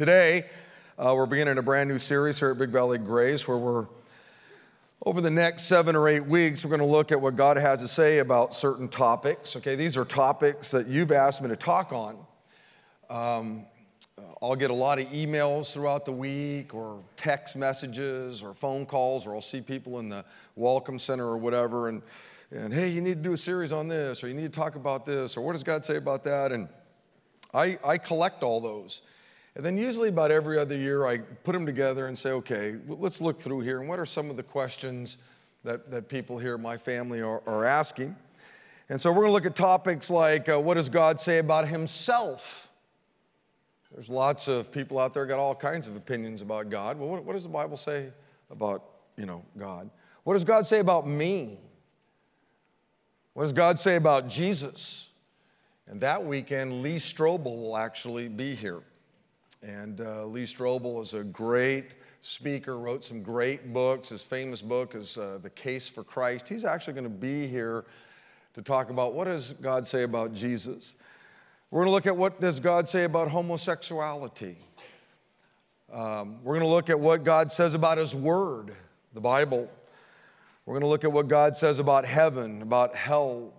Today, uh, we're beginning a brand new series here at Big Valley Grace where we're, over the next seven or eight weeks, we're going to look at what God has to say about certain topics. Okay, these are topics that you've asked me to talk on. Um, I'll get a lot of emails throughout the week, or text messages, or phone calls, or I'll see people in the Welcome Center or whatever, and, and hey, you need to do a series on this, or you need to talk about this, or what does God say about that? And I, I collect all those. And then, usually, about every other year, I put them together and say, okay, let's look through here. And what are some of the questions that, that people here, my family, are, are asking? And so, we're going to look at topics like uh, what does God say about Himself? There's lots of people out there got all kinds of opinions about God. Well, what, what does the Bible say about, you know, God? What does God say about me? What does God say about Jesus? And that weekend, Lee Strobel will actually be here. And uh, Lee Strobel is a great speaker, wrote some great books. His famous book is uh, The Case for Christ. He's actually going to be here to talk about what does God say about Jesus. We're going to look at what does God say about homosexuality. Um, we're going to look at what God says about His Word, the Bible. We're going to look at what God says about heaven, about hell.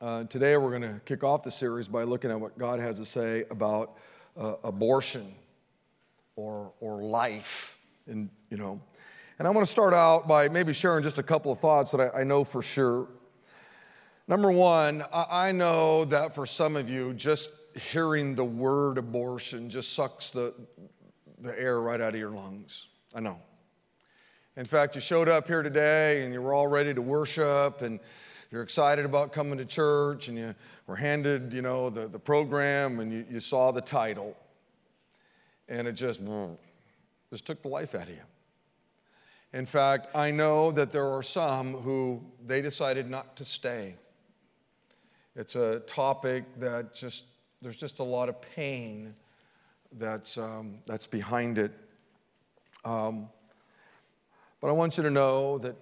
Uh, today, we're going to kick off the series by looking at what God has to say about uh, abortion or, or life. And, you know, and I want to start out by maybe sharing just a couple of thoughts that I, I know for sure. Number one, I, I know that for some of you, just hearing the word abortion just sucks the, the air right out of your lungs. I know. In fact, you showed up here today and you were all ready to worship and you're excited about coming to church and you were handed, you know, the, the program and you, you saw the title and it just, just took the life out of you. In fact, I know that there are some who they decided not to stay. It's a topic that just, there's just a lot of pain that's, um, that's behind it. Um, but I want you to know that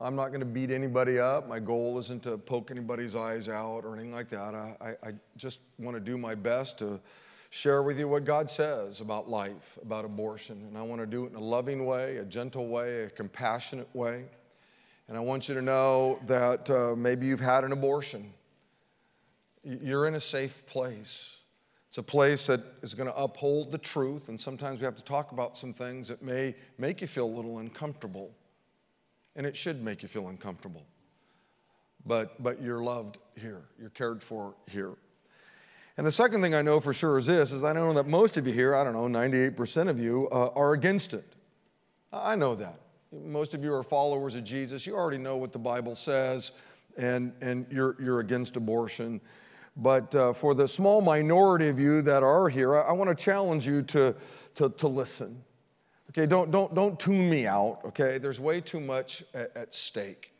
I'm not going to beat anybody up. My goal isn't to poke anybody's eyes out or anything like that. I, I, just want to do my best to share with you what God says about life, about abortion. And I want to do it in a loving way, a gentle way, a compassionate way. And I want you to know that uh, maybe you've had an abortion. You're in a safe place. It's a place that is going to uphold the truth. And sometimes we have to talk about some things that may make you feel a little uncomfortable and it should make you feel uncomfortable. But, but you're loved here, you're cared for here. And the second thing I know for sure is this, is I know that most of you here, I don't know, 98% of you uh, are against it. I know that. Most of you are followers of Jesus. You already know what the Bible says, and, and you're, you're against abortion. But uh, for the small minority of you that are here, I, I want to challenge you to, to, to listen. Okay, don't, don't, don't tune me out, okay? There's way too much at, at stake.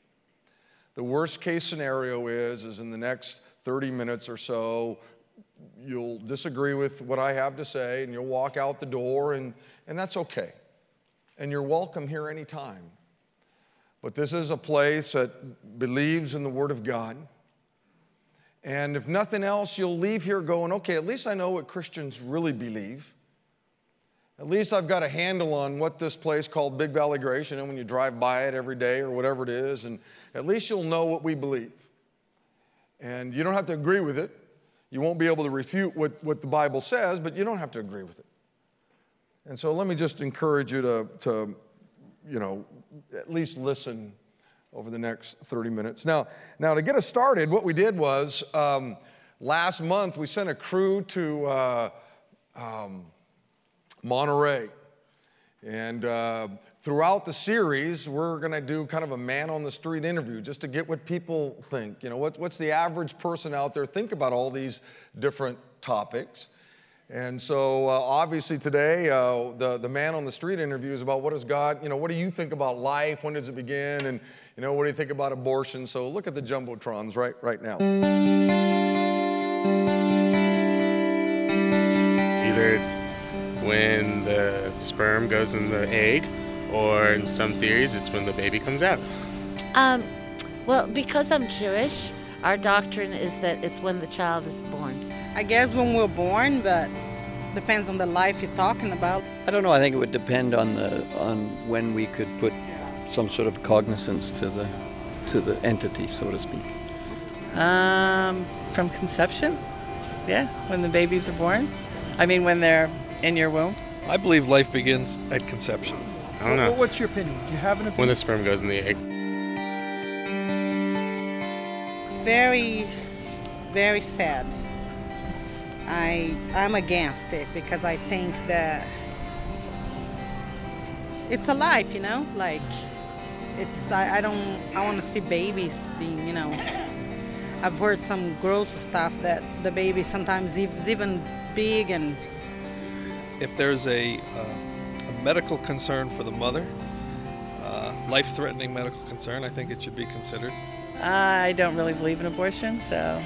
The worst case scenario is, is in the next 30 minutes or so, you'll disagree with what I have to say and you'll walk out the door, and, and that's okay. And you're welcome here anytime. But this is a place that believes in the Word of God. And if nothing else, you'll leave here going, okay, at least I know what Christians really believe. At least I've got a handle on what this place called Big Valley Grace, you know, when you drive by it every day or whatever it is, and at least you'll know what we believe. And you don't have to agree with it. You won't be able to refute what, what the Bible says, but you don't have to agree with it. And so let me just encourage you to, to you know, at least listen over the next 30 minutes. Now, now to get us started, what we did was um, last month we sent a crew to uh, um, Monterey. And uh, throughout the series, we're going to do kind of a man on the street interview just to get what people think. You know, what, what's the average person out there think about all these different topics? And so, uh, obviously, today, uh, the, the man on the street interview is about what does God, you know, what do you think about life? When does it begin? And, you know, what do you think about abortion? So, look at the Jumbotrons right, right now. Either it's when the sperm goes in the egg, or in some theories, it's when the baby comes out? Um, well, because I'm Jewish, our doctrine is that it's when the child is born. I guess when we're born, but depends on the life you're talking about. I don't know. I think it would depend on the on when we could put some sort of cognizance to the to the entity, so to speak. Um, from conception, yeah, when the babies are born. I mean, when they're in your womb. I believe life begins at conception. I don't know. What's your opinion? Do you have an opinion? When the sperm goes in the egg. Very, very sad. I I'm against it because I think that it's a life, you know. Like it's I, I don't I want to see babies being, you know. I've heard some gross stuff that the baby sometimes is even big and If there's a, uh, a medical concern for the mother, uh, life-threatening medical concern, I think it should be considered. I don't really believe in abortion, so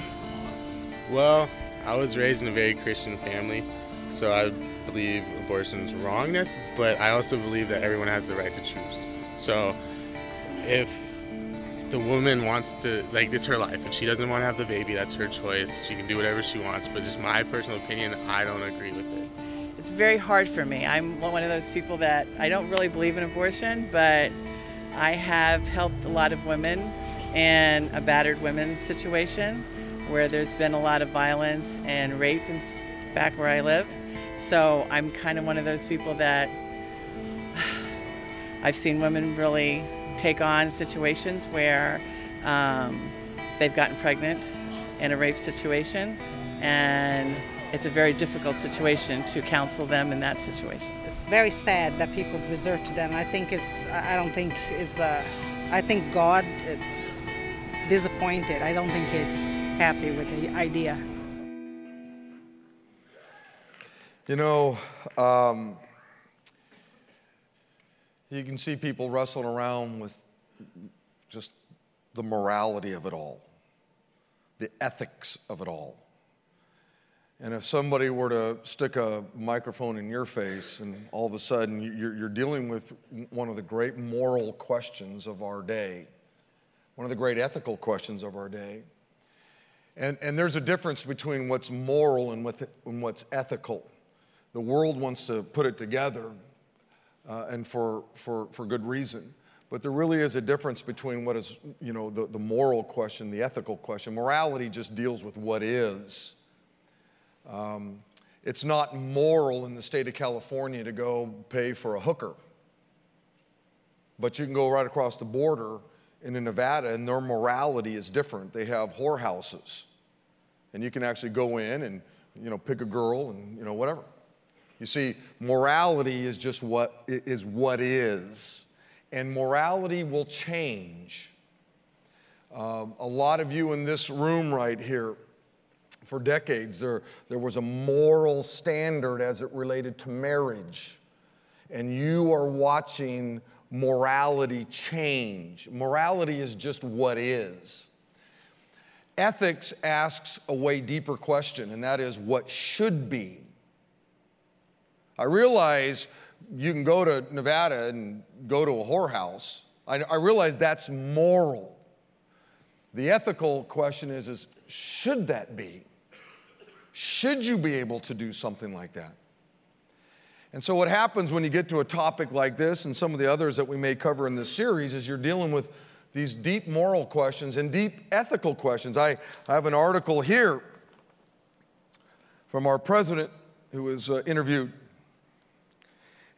Well, I was raised in a very Christian family, so I believe abortion is wrongness, but I also believe that everyone has the right to choose. So if the woman wants to, like, it's her life. If she doesn't want to have the baby, that's her choice. She can do whatever she wants, but just my personal opinion, I don't agree with it. It's very hard for me. I'm one of those people that I don't really believe in abortion, but I have helped a lot of women in a battered women situation where there's been a lot of violence and rape and back where I live. So I'm kind of one of those people that I've seen women really take on situations where um, they've gotten pregnant in a rape situation, and it's a very difficult situation to counsel them in that situation. it's very sad that people resort to them. I think it's I I don't think is uh, I think God is disappointed. I don't think he's happy with the idea. You know, um, you can see people wrestling around with just the morality of it all, the ethics of it all. And if somebody were to stick a microphone in your face and all of a sudden you're, you're dealing with one of the great moral questions of our day, one of the great ethical questions of our day, and, and there's a difference between what's moral and, what, and what's ethical. The world wants to put it together, uh, and for, for, for good reason. But there really is a difference between what is, you know, the, the moral question, the ethical question. Morality just deals with what is. Um, it's not moral in the state of California to go pay for a hooker. But you can go right across the border into Nevada, and their morality is different. They have whorehouses, and you can actually go in and you know pick a girl and you know whatever. You see, morality is just what is what is, and morality will change. Um, a lot of you in this room right here, for decades, there, there was a moral standard as it related to marriage. And you are watching morality change. Morality is just what is. Ethics asks a way deeper question, and that is what should be. I realize you can go to Nevada and go to a whorehouse. I, I realize that's moral. The ethical question is, is should that be? Should you be able to do something like that? And so, what happens when you get to a topic like this and some of the others that we may cover in this series is you're dealing with these deep moral questions and deep ethical questions. I, I have an article here from our president who was uh, interviewed,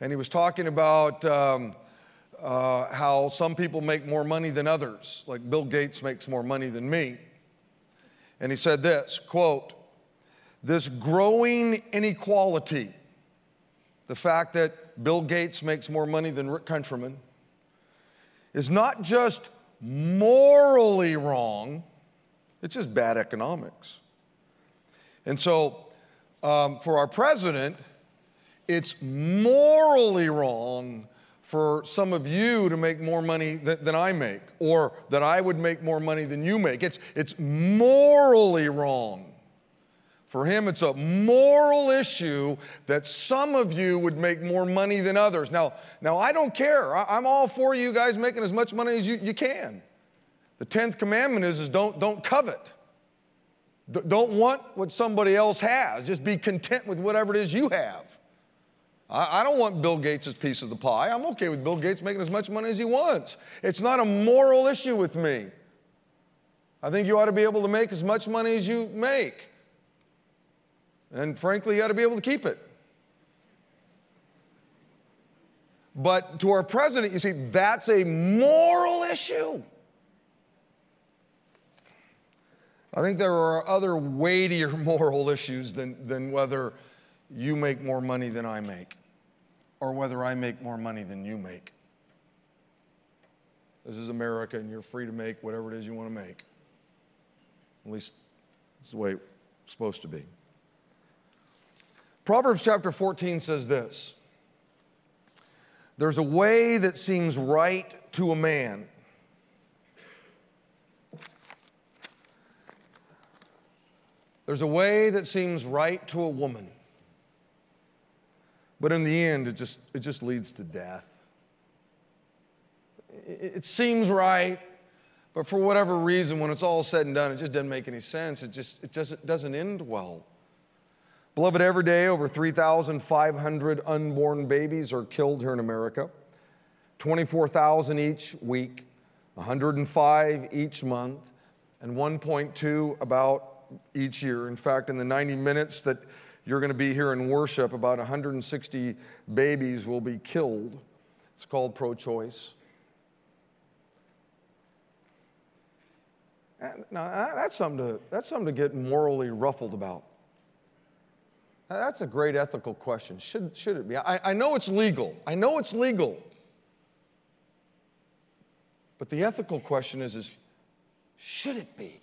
and he was talking about um, uh, how some people make more money than others, like Bill Gates makes more money than me. And he said this quote, this growing inequality, the fact that Bill Gates makes more money than Rick Countryman, is not just morally wrong, it's just bad economics. And so, um, for our president, it's morally wrong for some of you to make more money th- than I make, or that I would make more money than you make. It's, it's morally wrong. For him, it's a moral issue that some of you would make more money than others. Now, now I don't care. I, I'm all for you guys making as much money as you, you can. The 10th commandment is, is don't, don't covet. D- don't want what somebody else has. Just be content with whatever it is you have. I, I don't want Bill Gates' piece of the pie. I'm okay with Bill Gates making as much money as he wants. It's not a moral issue with me. I think you ought to be able to make as much money as you make. And frankly, you ought to be able to keep it. But to our president, you see, that's a moral issue. I think there are other weightier moral issues than, than whether you make more money than I make or whether I make more money than you make. This is America, and you're free to make whatever it is you want to make. At least it's the way it's supposed to be. Proverbs chapter 14 says this There's a way that seems right to a man. There's a way that seems right to a woman. But in the end, it just, it just leads to death. It, seems right, but for whatever reason, when it's all said and done, it just doesn't make any sense. It just, it just it doesn't end well. Beloved, every day over 3,500 unborn babies are killed here in America, 24,000 each week, 105 each month, and 1.2 about each year. In fact, in the 90 minutes that you're going to be here in worship, about 160 babies will be killed. It's called pro choice. Now, that's something, to, that's something to get morally ruffled about. That's a great ethical question. Should, should it be? I, I know it's legal. I know it's legal. But the ethical question is, is should it be?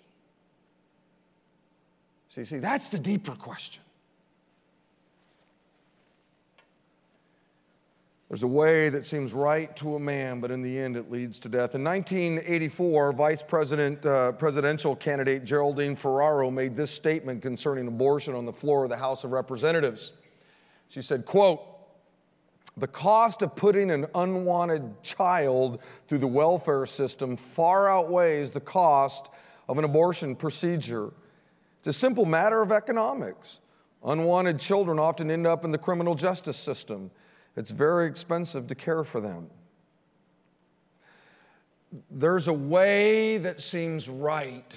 See, see, that's the deeper question. There's a way that seems right to a man, but in the end it leads to death. In 1984, Vice President, uh, presidential candidate Geraldine Ferraro made this statement concerning abortion on the floor of the House of Representatives. She said, quote, the cost of putting an unwanted child through the welfare system far outweighs the cost of an abortion procedure. It's a simple matter of economics. Unwanted children often end up in the criminal justice system. It's very expensive to care for them. There's a way that seems right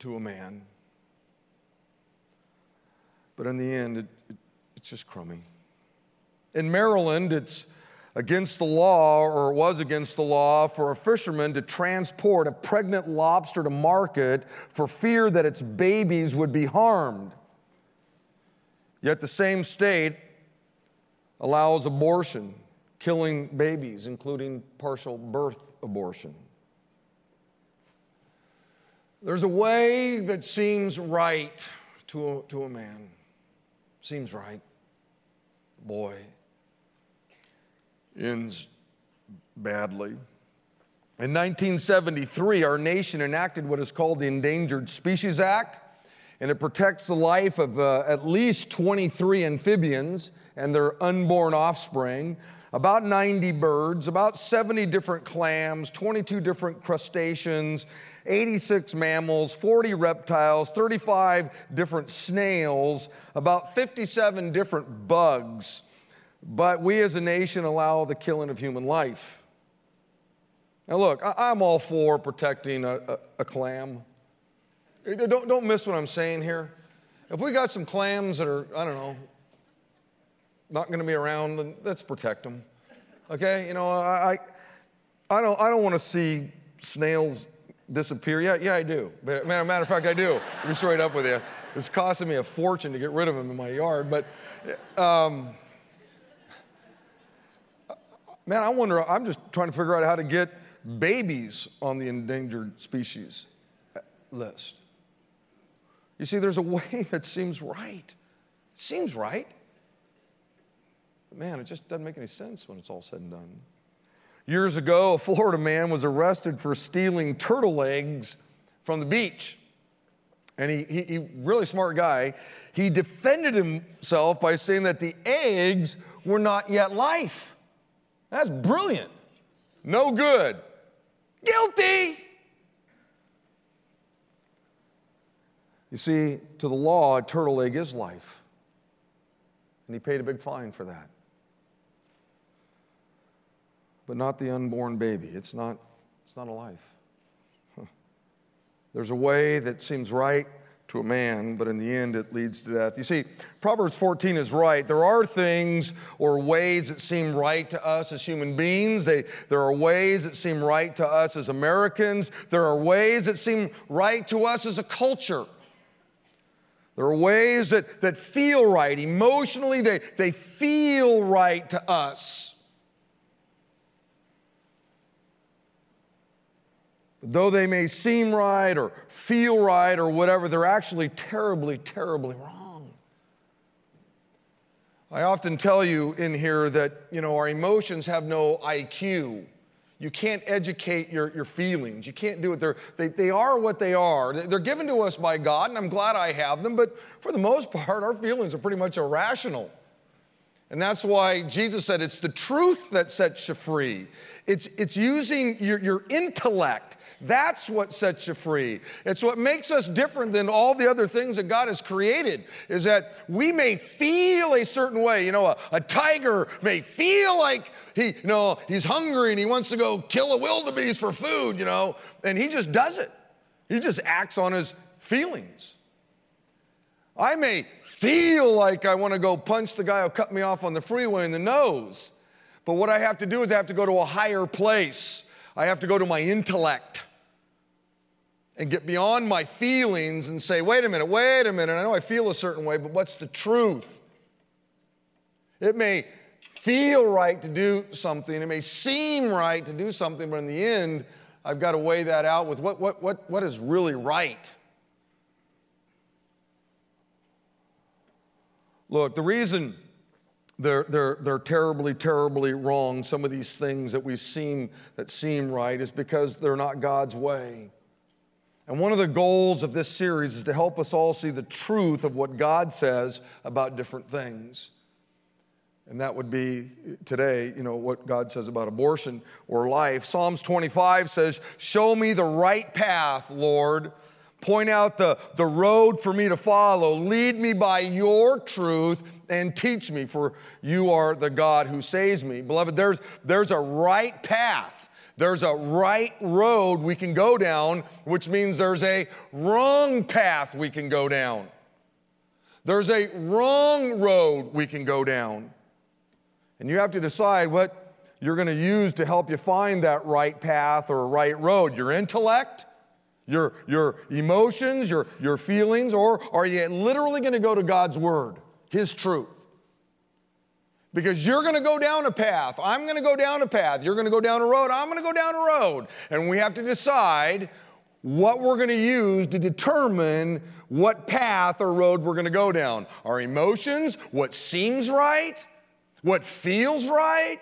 to a man, but in the end, it, it, it's just crummy. In Maryland, it's against the law, or it was against the law, for a fisherman to transport a pregnant lobster to market for fear that its babies would be harmed. Yet the same state allows abortion, killing babies, including partial birth abortion. There's a way that seems right to a, to a man. Seems right. Boy, ends badly. In 1973, our nation enacted what is called the Endangered Species Act, and it protects the life of uh, at least 23 amphibians and their unborn offspring, about 90 birds, about 70 different clams, 22 different crustaceans, 86 mammals, 40 reptiles, 35 different snails, about 57 different bugs. But we as a nation allow the killing of human life. Now, look, I, am all for protecting a, a, a clam. Don't, don't miss what I'm saying here. If we got some clams that are, I don't know, not going to be around, then let's protect them. Okay? You know, I, I, don't, I don't want to see snails disappear. Yeah, yeah, I do. But matter of fact, I do. To be straight up with you, it's costing me a fortune to get rid of them in my yard. But, um, man, I wonder. I'm just trying to figure out how to get babies on the endangered species list. You see, there's a way that seems right. It seems right. Man, it just doesn't make any sense when it's all said and done. Years ago, a Florida man was arrested for stealing turtle eggs from the beach. And he, he, he, really smart guy, he defended himself by saying that the eggs were not yet life. That's brilliant. No good. Guilty. You see, to the law, a turtle egg is life. And he paid a big fine for that. But not the unborn baby. It's not, it's not a life. There's a way that seems right to a man, but in the end it leads to death. You see, Proverbs 14 is right. There are things or ways that seem right to us as human beings. They, there are ways that seem right to us as Americans. There are ways that seem right to us as a culture. There are ways that, that feel right. Emotionally, they, they feel right to us. Though they may seem right or feel right or whatever, they're actually terribly, terribly wrong. I often tell you in here that, you know, our emotions have no IQ. You can't educate your, your feelings. You can't do it. They're, they, they are what they are. They're given to us by God, and I'm glad I have them, but for the most part, our feelings are pretty much irrational. And that's why Jesus said it's the truth that sets you free. It's, it's using your, your intellect that's what sets you free. It's what makes us different than all the other things that God has created, is that we may feel a certain way. You know, a, a tiger may feel like he, you know, he's hungry and he wants to go kill a wildebeest for food, you know, and he just does it. He just acts on his feelings. I may feel like I want to go punch the guy who cut me off on the freeway in the nose, but what I have to do is I have to go to a higher place. I have to go to my intellect and get beyond my feelings and say, wait a minute, wait a minute, I know I feel a certain way, but what's the truth? It may feel right to do something, it may seem right to do something, but in the end, I've got to weigh that out with what, what, what, what is really right. Look, the reason they're, they're, they're terribly, terribly wrong, some of these things that we seem that seem right, is because they're not God's way. And one of the goals of this series is to help us all see the truth of what God says about different things. And that would be today, you know, what God says about abortion or life. Psalms 25 says, Show me the right path, Lord. Point out the, the road for me to follow. Lead me by your truth and teach me, for you are the God who saves me. Beloved, there's, there's a right path there's a right road we can go down, which means there's a wrong path we can go down. There's a wrong road we can go down. And you have to decide what you're going to use to help you find that right path or right road. Your intellect, your, your emotions, your, your feelings, or are you literally going to go to God's Word, His truth? Because you're going to go down a path. I'm going to go down a path. You're going to go down a road. I'm going to go down a road. And we have to decide what we're going to use to determine what path or road we're going to go down. Our emotions, what seems right, what feels right,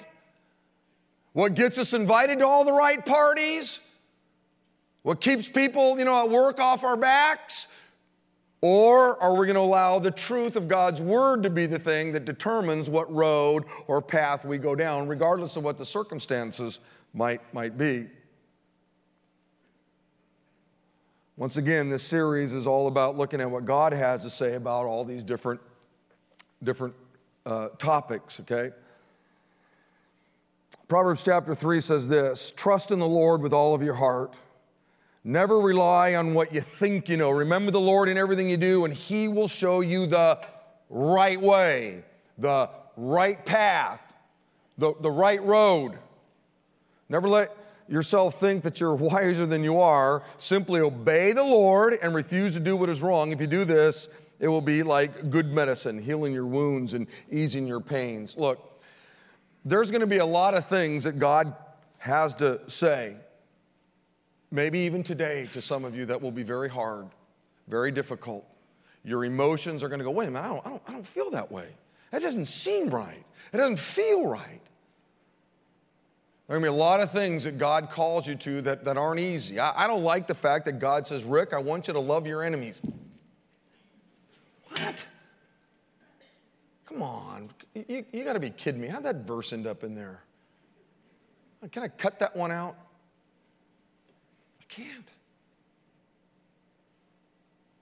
what gets us invited to all the right parties, what keeps people, you know, at work off our backs, or are we going to allow the truth of God's word to be the thing that determines what road or path we go down, regardless of what the circumstances might, might be? Once again, this series is all about looking at what God has to say about all these different, different uh, topics, okay? Proverbs chapter 3 says this Trust in the Lord with all of your heart Never rely on what you think you know. Remember the Lord in everything you do, and He will show you the right way, the right path, the, the right road. Never let yourself think that you're wiser than you are. Simply obey the Lord and refuse to do what is wrong. If you do this, it will be like good medicine, healing your wounds and easing your pains. Look, there's going to be a lot of things that God has to say. Maybe even today, to some of you, that will be very hard, very difficult. Your emotions are going to go, wait a minute, I don't, I, don't, I don't feel that way. That doesn't seem right. It doesn't feel right. There are going to be a lot of things that God calls you to that, that aren't easy. I, I don't like the fact that God says, Rick, I want you to love your enemies. What? Come on. You, you got to be kidding me. How'd that verse end up in there? Can I cut that one out? Can't.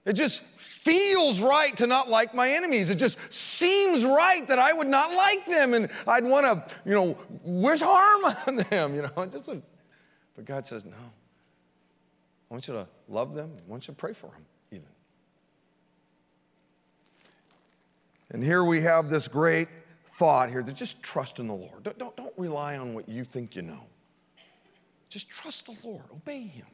It just feels right to not like my enemies. It just seems right that I would not like them and I'd want to, you know, wish harm on them, you know. A, but God says, no. I want you to love them. I want you to pray for them, even. And here we have this great thought here to just trust in the Lord. Don't, don't, don't rely on what you think you know. Just trust the Lord, obey Him.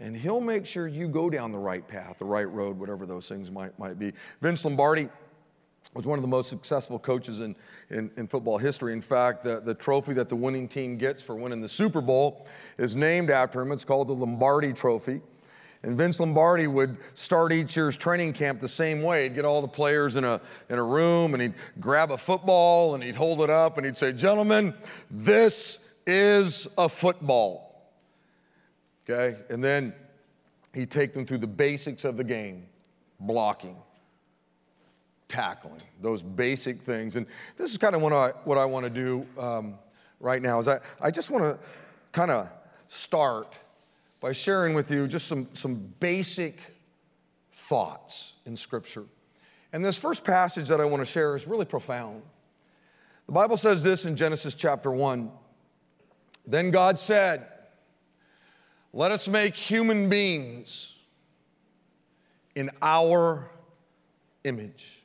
And He'll make sure you go down the right path, the right road, whatever those things might, might be. Vince Lombardi was one of the most successful coaches in, in, in, football history. In fact, the, the trophy that the winning team gets for winning the Super Bowl is named after him. It's called the Lombardi Trophy. And Vince Lombardi would start each year's training camp the same way. He'd get all the players in a, in a room and he'd grab a football and he'd hold it up and he'd say, Gentlemen, this is a football. Okay? And then he'd take them through the basics of the game blocking, tackling, those basic things. And this is kind of what I, what I want to do um, right now is I, I just want to kind of start by sharing with you just some, some basic thoughts in Scripture. And this first passage that I want to share is really profound. The Bible says this in Genesis chapter 1. Then God said, Let us make human beings in our image,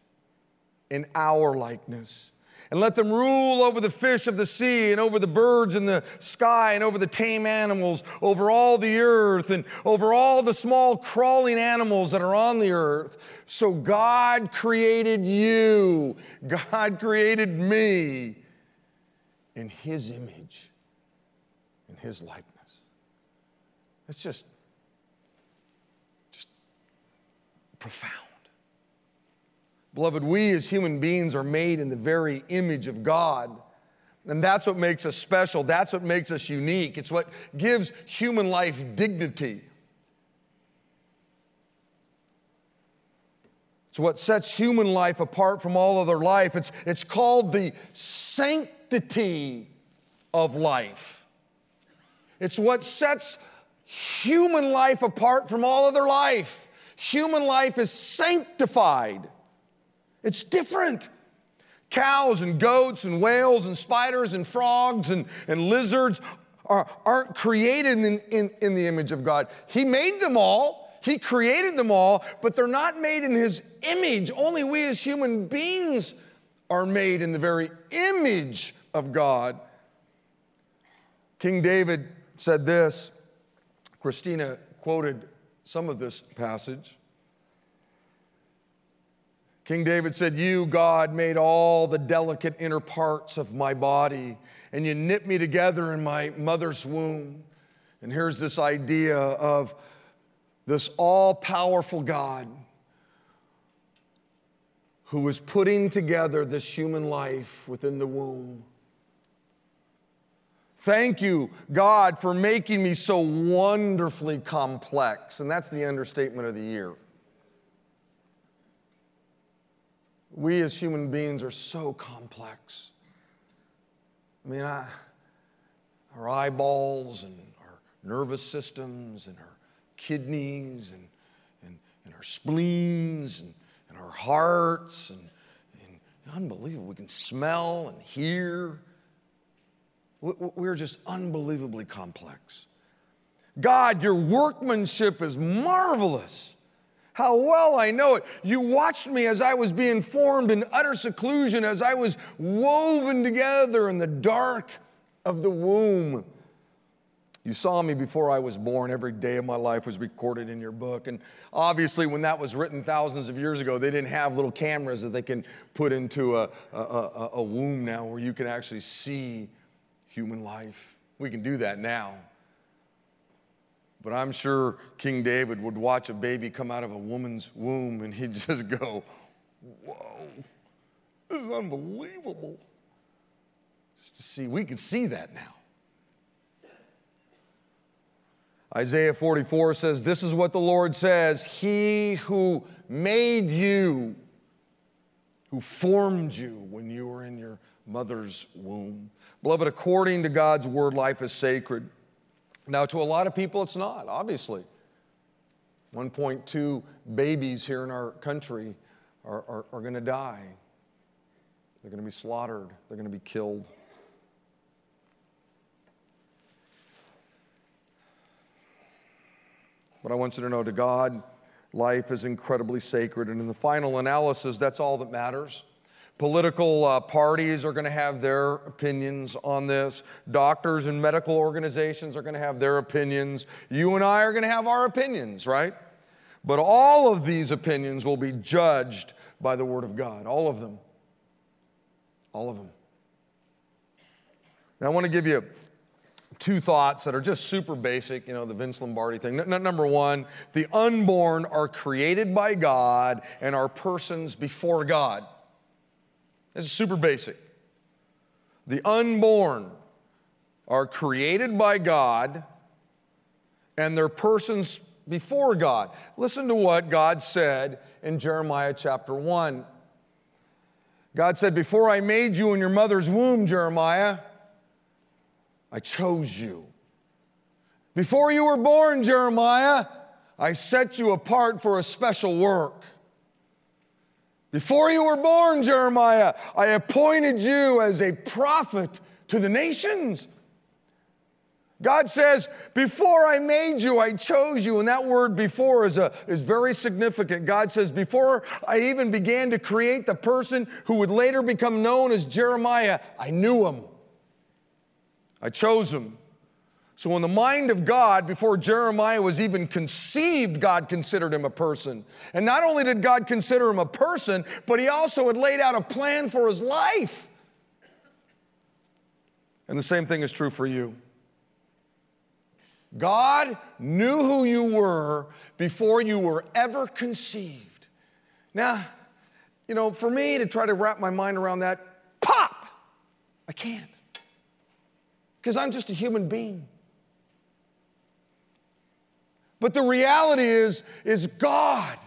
in our likeness and let them rule over the fish of the sea and over the birds in the sky and over the tame animals, over all the earth and over all the small crawling animals that are on the earth. So God created you, God created me in His image, in His likeness. It's just, just profound. Beloved, we as human beings are made in the very image of God. And that's what makes us special. That's what makes us unique. It's what gives human life dignity. It's what sets human life apart from all other life. It's, it's called the sanctity of life. It's what sets human life apart from all other life. Human life is sanctified. It's different. Cows and goats and whales and spiders and frogs and, and lizards are, aren't created in, in, in the image of God. He made them all, He created them all, but they're not made in His image. Only we as human beings are made in the very image of God. King David said this. Christina quoted some of this passage. King David said, You, God, made all the delicate inner parts of my body, and you knit me together in my mother's womb. And here's this idea of this all powerful God who was putting together this human life within the womb. Thank you, God, for making me so wonderfully complex. And that's the understatement of the year. We as human beings are so complex. I mean, I, our eyeballs and our nervous systems and our kidneys and, and, and our spleens and, and our hearts and, and unbelievable. We can smell and hear. We're just unbelievably complex. God, your workmanship is marvelous. How well I know it. You watched me as I was being formed in utter seclusion, as I was woven together in the dark of the womb. You saw me before I was born. Every day of my life was recorded in your book. And obviously, when that was written thousands of years ago, they didn't have little cameras that they can put into a, a, a, a womb now where you can actually see human life. We can do that now. But I'm sure King David would watch a baby come out of a woman's womb and he'd just go, Whoa, this is unbelievable. Just to see, we can see that now. Isaiah 44 says, This is what the Lord says He who made you, who formed you when you were in your mother's womb. Beloved, according to God's word, life is sacred. Now, to a lot of people, it's not, obviously. 1.2 babies here in our country are, are, are going to die. They're going to be slaughtered, they're going to be killed. But I want you to know to God, life is incredibly sacred. And in the final analysis, that's all that matters. Political uh, parties are going to have their opinions on this. Doctors and medical organizations are going to have their opinions. You and I are going to have our opinions, right? But all of these opinions will be judged by the Word of God. All of them. All of them. Now, I want to give you two thoughts that are just super basic, you know, the Vince Lombardi thing. N- number one, the unborn are created by God and are persons before God. This is super basic. The unborn are created by God and they're persons before God. Listen to what God said in Jeremiah chapter 1. God said, Before I made you in your mother's womb, Jeremiah, I chose you. Before you were born, Jeremiah, I set you apart for a special work. Before you were born, Jeremiah, I appointed you as a prophet to the nations. God says, Before I made you, I chose you. And that word before is, a, is very significant. God says, Before I even began to create the person who would later become known as Jeremiah, I knew him. I chose him. So, in the mind of God, before Jeremiah was even conceived, God considered him a person. And not only did God consider him a person, but he also had laid out a plan for his life. And the same thing is true for you. God knew who you were before you were ever conceived. Now, you know, for me to try to wrap my mind around that, pop, I can't. Because I'm just a human being. But the reality is, is God,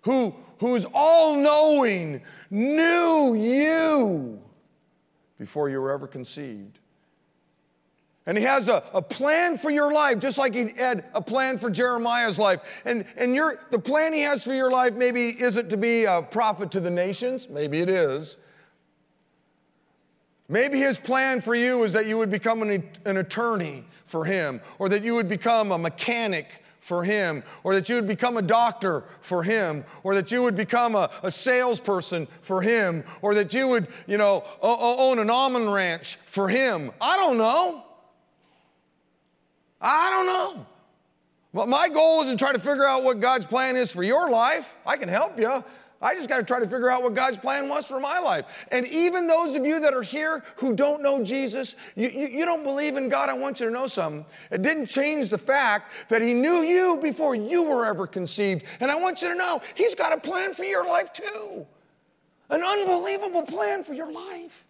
who, who is all knowing, knew you before you were ever conceived. And he has a, a plan for your life, just like he had a plan for Jeremiah's life. And, and your, the plan he has for your life maybe isn't to be a prophet to the nations, maybe it is. Maybe his plan for you is that you would become an, an attorney for him, or that you would become a mechanic for him, or that you would become a doctor for him, or that you would become a, a salesperson for him, or that you would, you know, own an almond ranch for him. I don't know. I don't know. But my goal is to try to figure out what God's plan is for your life. I can help you. I just got to try to figure out what God's plan was for my life. And even those of you that are here who don't know Jesus, you, you, you, don't believe in God, I want you to know something. It didn't change the fact that He knew you before you were ever conceived. And I want you to know He's got a plan for your life too. An unbelievable plan for your life.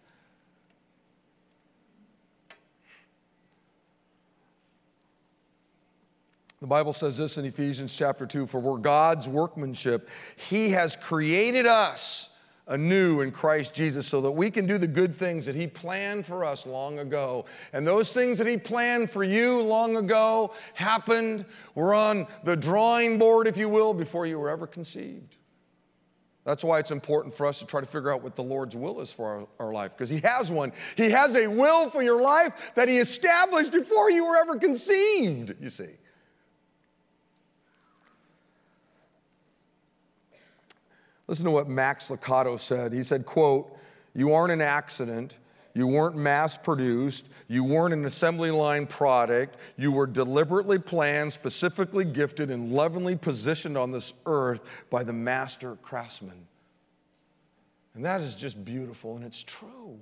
The Bible says this in Ephesians chapter 2 For we're God's workmanship. He has created us anew in Christ Jesus so that we can do the good things that He planned for us long ago. And those things that He planned for you long ago happened, were on the drawing board, if you will, before you were ever conceived. That's why it's important for us to try to figure out what the Lord's will is for our, our life, because He has one. He has a will for your life that He established before you were ever conceived, you see. Listen to what Max Lucado said. He said, quote, you aren't an accident. You weren't mass produced. You weren't an assembly line product. You were deliberately planned, specifically gifted, and lovingly positioned on this earth by the master craftsman. And that is just beautiful, and it's true.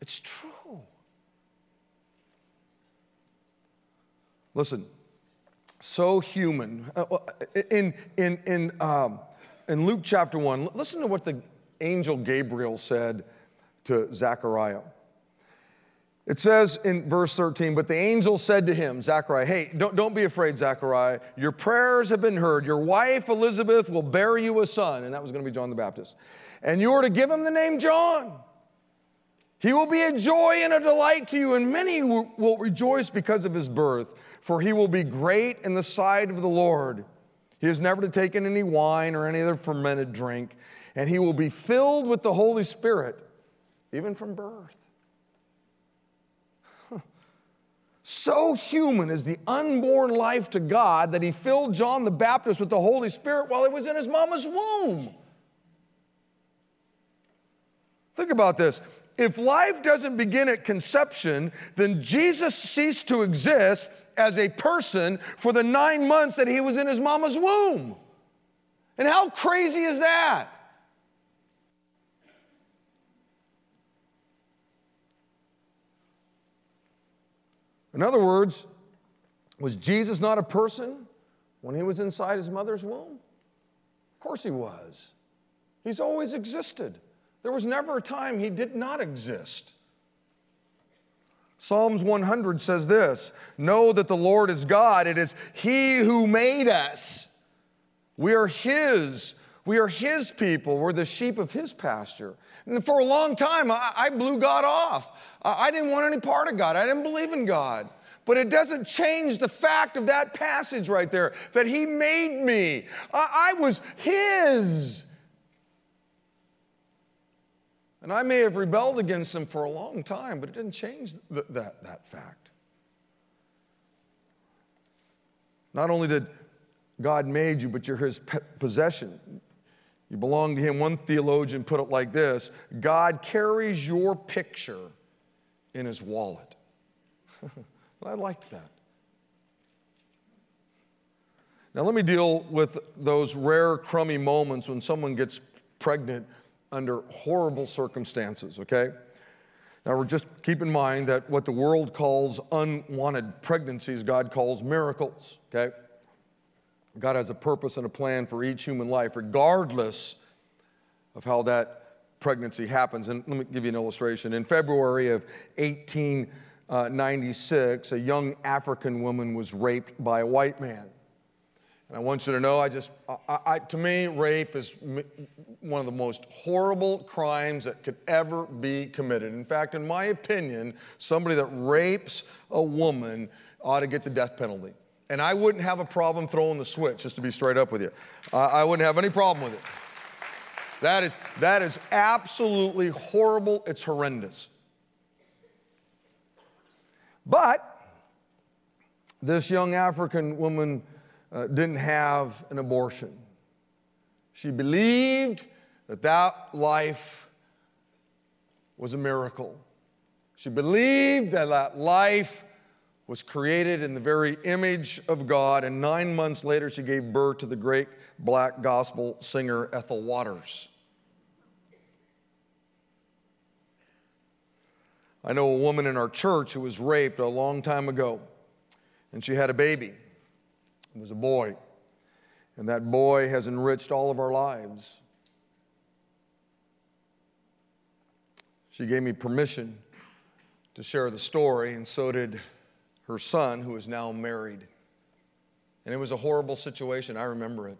It's true. Listen, so human. Uh, in, in, in, um, in Luke chapter 1, listen to what the angel Gabriel said to Zechariah. It says in verse 13, but the angel said to him, Zechariah, hey, don't, don't be afraid, Zechariah. Your prayers have been heard. Your wife Elizabeth will bear you a son. And that was going to be John the Baptist. And you are to give him the name John. He will be a joy and a delight to you, and many will rejoice because of his birth for he will be great in the sight of the Lord. He is never to take in any wine or any other fermented drink, and he will be filled with the Holy Spirit, even from birth. So human is the unborn life to God that he filled John the Baptist with the Holy Spirit while he was in his mama's womb. Think about this. If life doesn't begin at conception, then Jesus ceased to exist as a person for the nine months that he was in his mama's womb. And how crazy is that? In other words, was Jesus not a person when he was inside his mother's womb? Of course he was. He's always existed. There was never a time he did not exist. Psalms 100 says this Know that the Lord is God. It is He who made us. We are His. We are His people. We're the sheep of His pasture. And for a long time, I, I blew God off. I didn't want any part of God. I didn't believe in God. But it doesn't change the fact of that passage right there that He made me. I, I was His. And I may have rebelled against Him for a long time, but it didn't change th- that, that fact. Not only did God made you, but you're His possession. You belong to Him. One theologian put it like this God carries your picture in His wallet. I liked that. Now, let me deal with those rare crummy moments when someone gets pregnant under horrible circumstances, okay? Now, we're just keep in mind that what the world calls unwanted pregnancies, God calls miracles, okay? God has a purpose and a plan for each human life, regardless of how that pregnancy happens. And let me give you an illustration. In February of 1896, uh, a young African woman was raped by a white man. And I want you to know, I just, I, I, to me, rape is one of the most horrible crimes that could ever be committed. In fact, in my opinion, somebody that rapes a woman ought to get the death penalty. And I wouldn't have a problem throwing the switch, just to be straight up with you. I wouldn't have any problem with it. That is, that is absolutely horrible. It's horrendous. But this young African woman uh, didn't have an abortion. She believed that that life was a miracle. She believed that that life was created in the very image of God, and nine months later, she gave birth to the great black gospel singer Ethel Waters. I know a woman in our church who was raped a long time ago, and she had a baby. It was a boy. And that boy has enriched all of our lives. She gave me permission to share the story, and so did her son, who is now married. And it was a horrible situation. I remember it.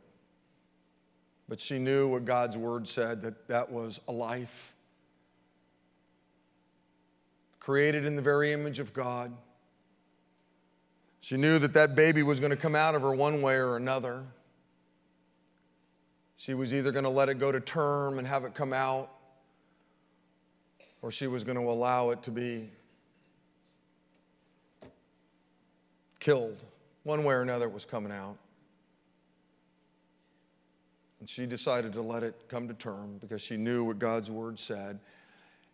But she knew what God's word said that that was a life created in the very image of God. She knew that that baby was going to come out of her one way or another. She was either going to let it go to term and have it come out, or she was going to allow it to be killed. One way or another, it was coming out. And she decided to let it come to term because she knew what God's word said.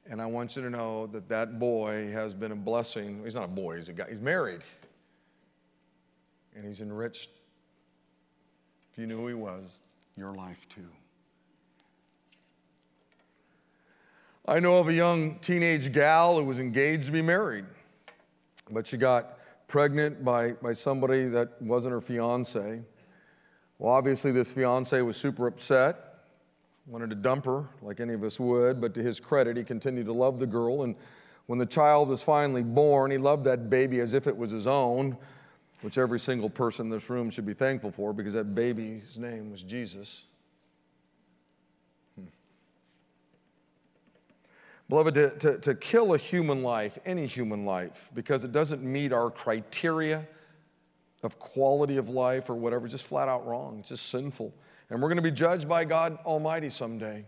And I want you to know that that boy has been a blessing. He's not a boy, he's a guy. He's married and He's enriched, if you knew who He was, your life too. I know of a young teenage gal who was engaged to be married, but she got pregnant by, by somebody that wasn't her fiance. Well, obviously, this fiance was super upset, wanted to dump her like any of us would, but to his credit, he continued to love the girl. And when the child was finally born, he loved that baby as if it was his own which every single person in this room should be thankful for because that baby's name was Jesus. Hmm. Beloved, to, to, to kill a human life, any human life, because it doesn't meet our criteria of quality of life or whatever, just flat out wrong. It's just sinful. And we're going to be judged by God Almighty someday.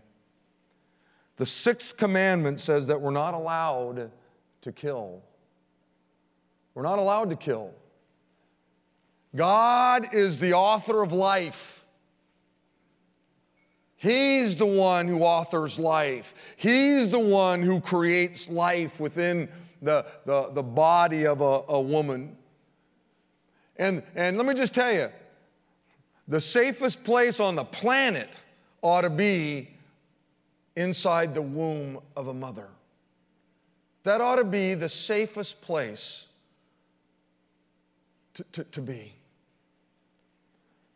The sixth commandment says that we're not allowed to kill. We're not allowed to kill. God is the author of life. He's the one who authors life. He's the one who creates life within the, the, the body of a, a woman. And, and let me just tell you the safest place on the planet ought to be inside the womb of a mother. That ought to be the safest place to, to, to be.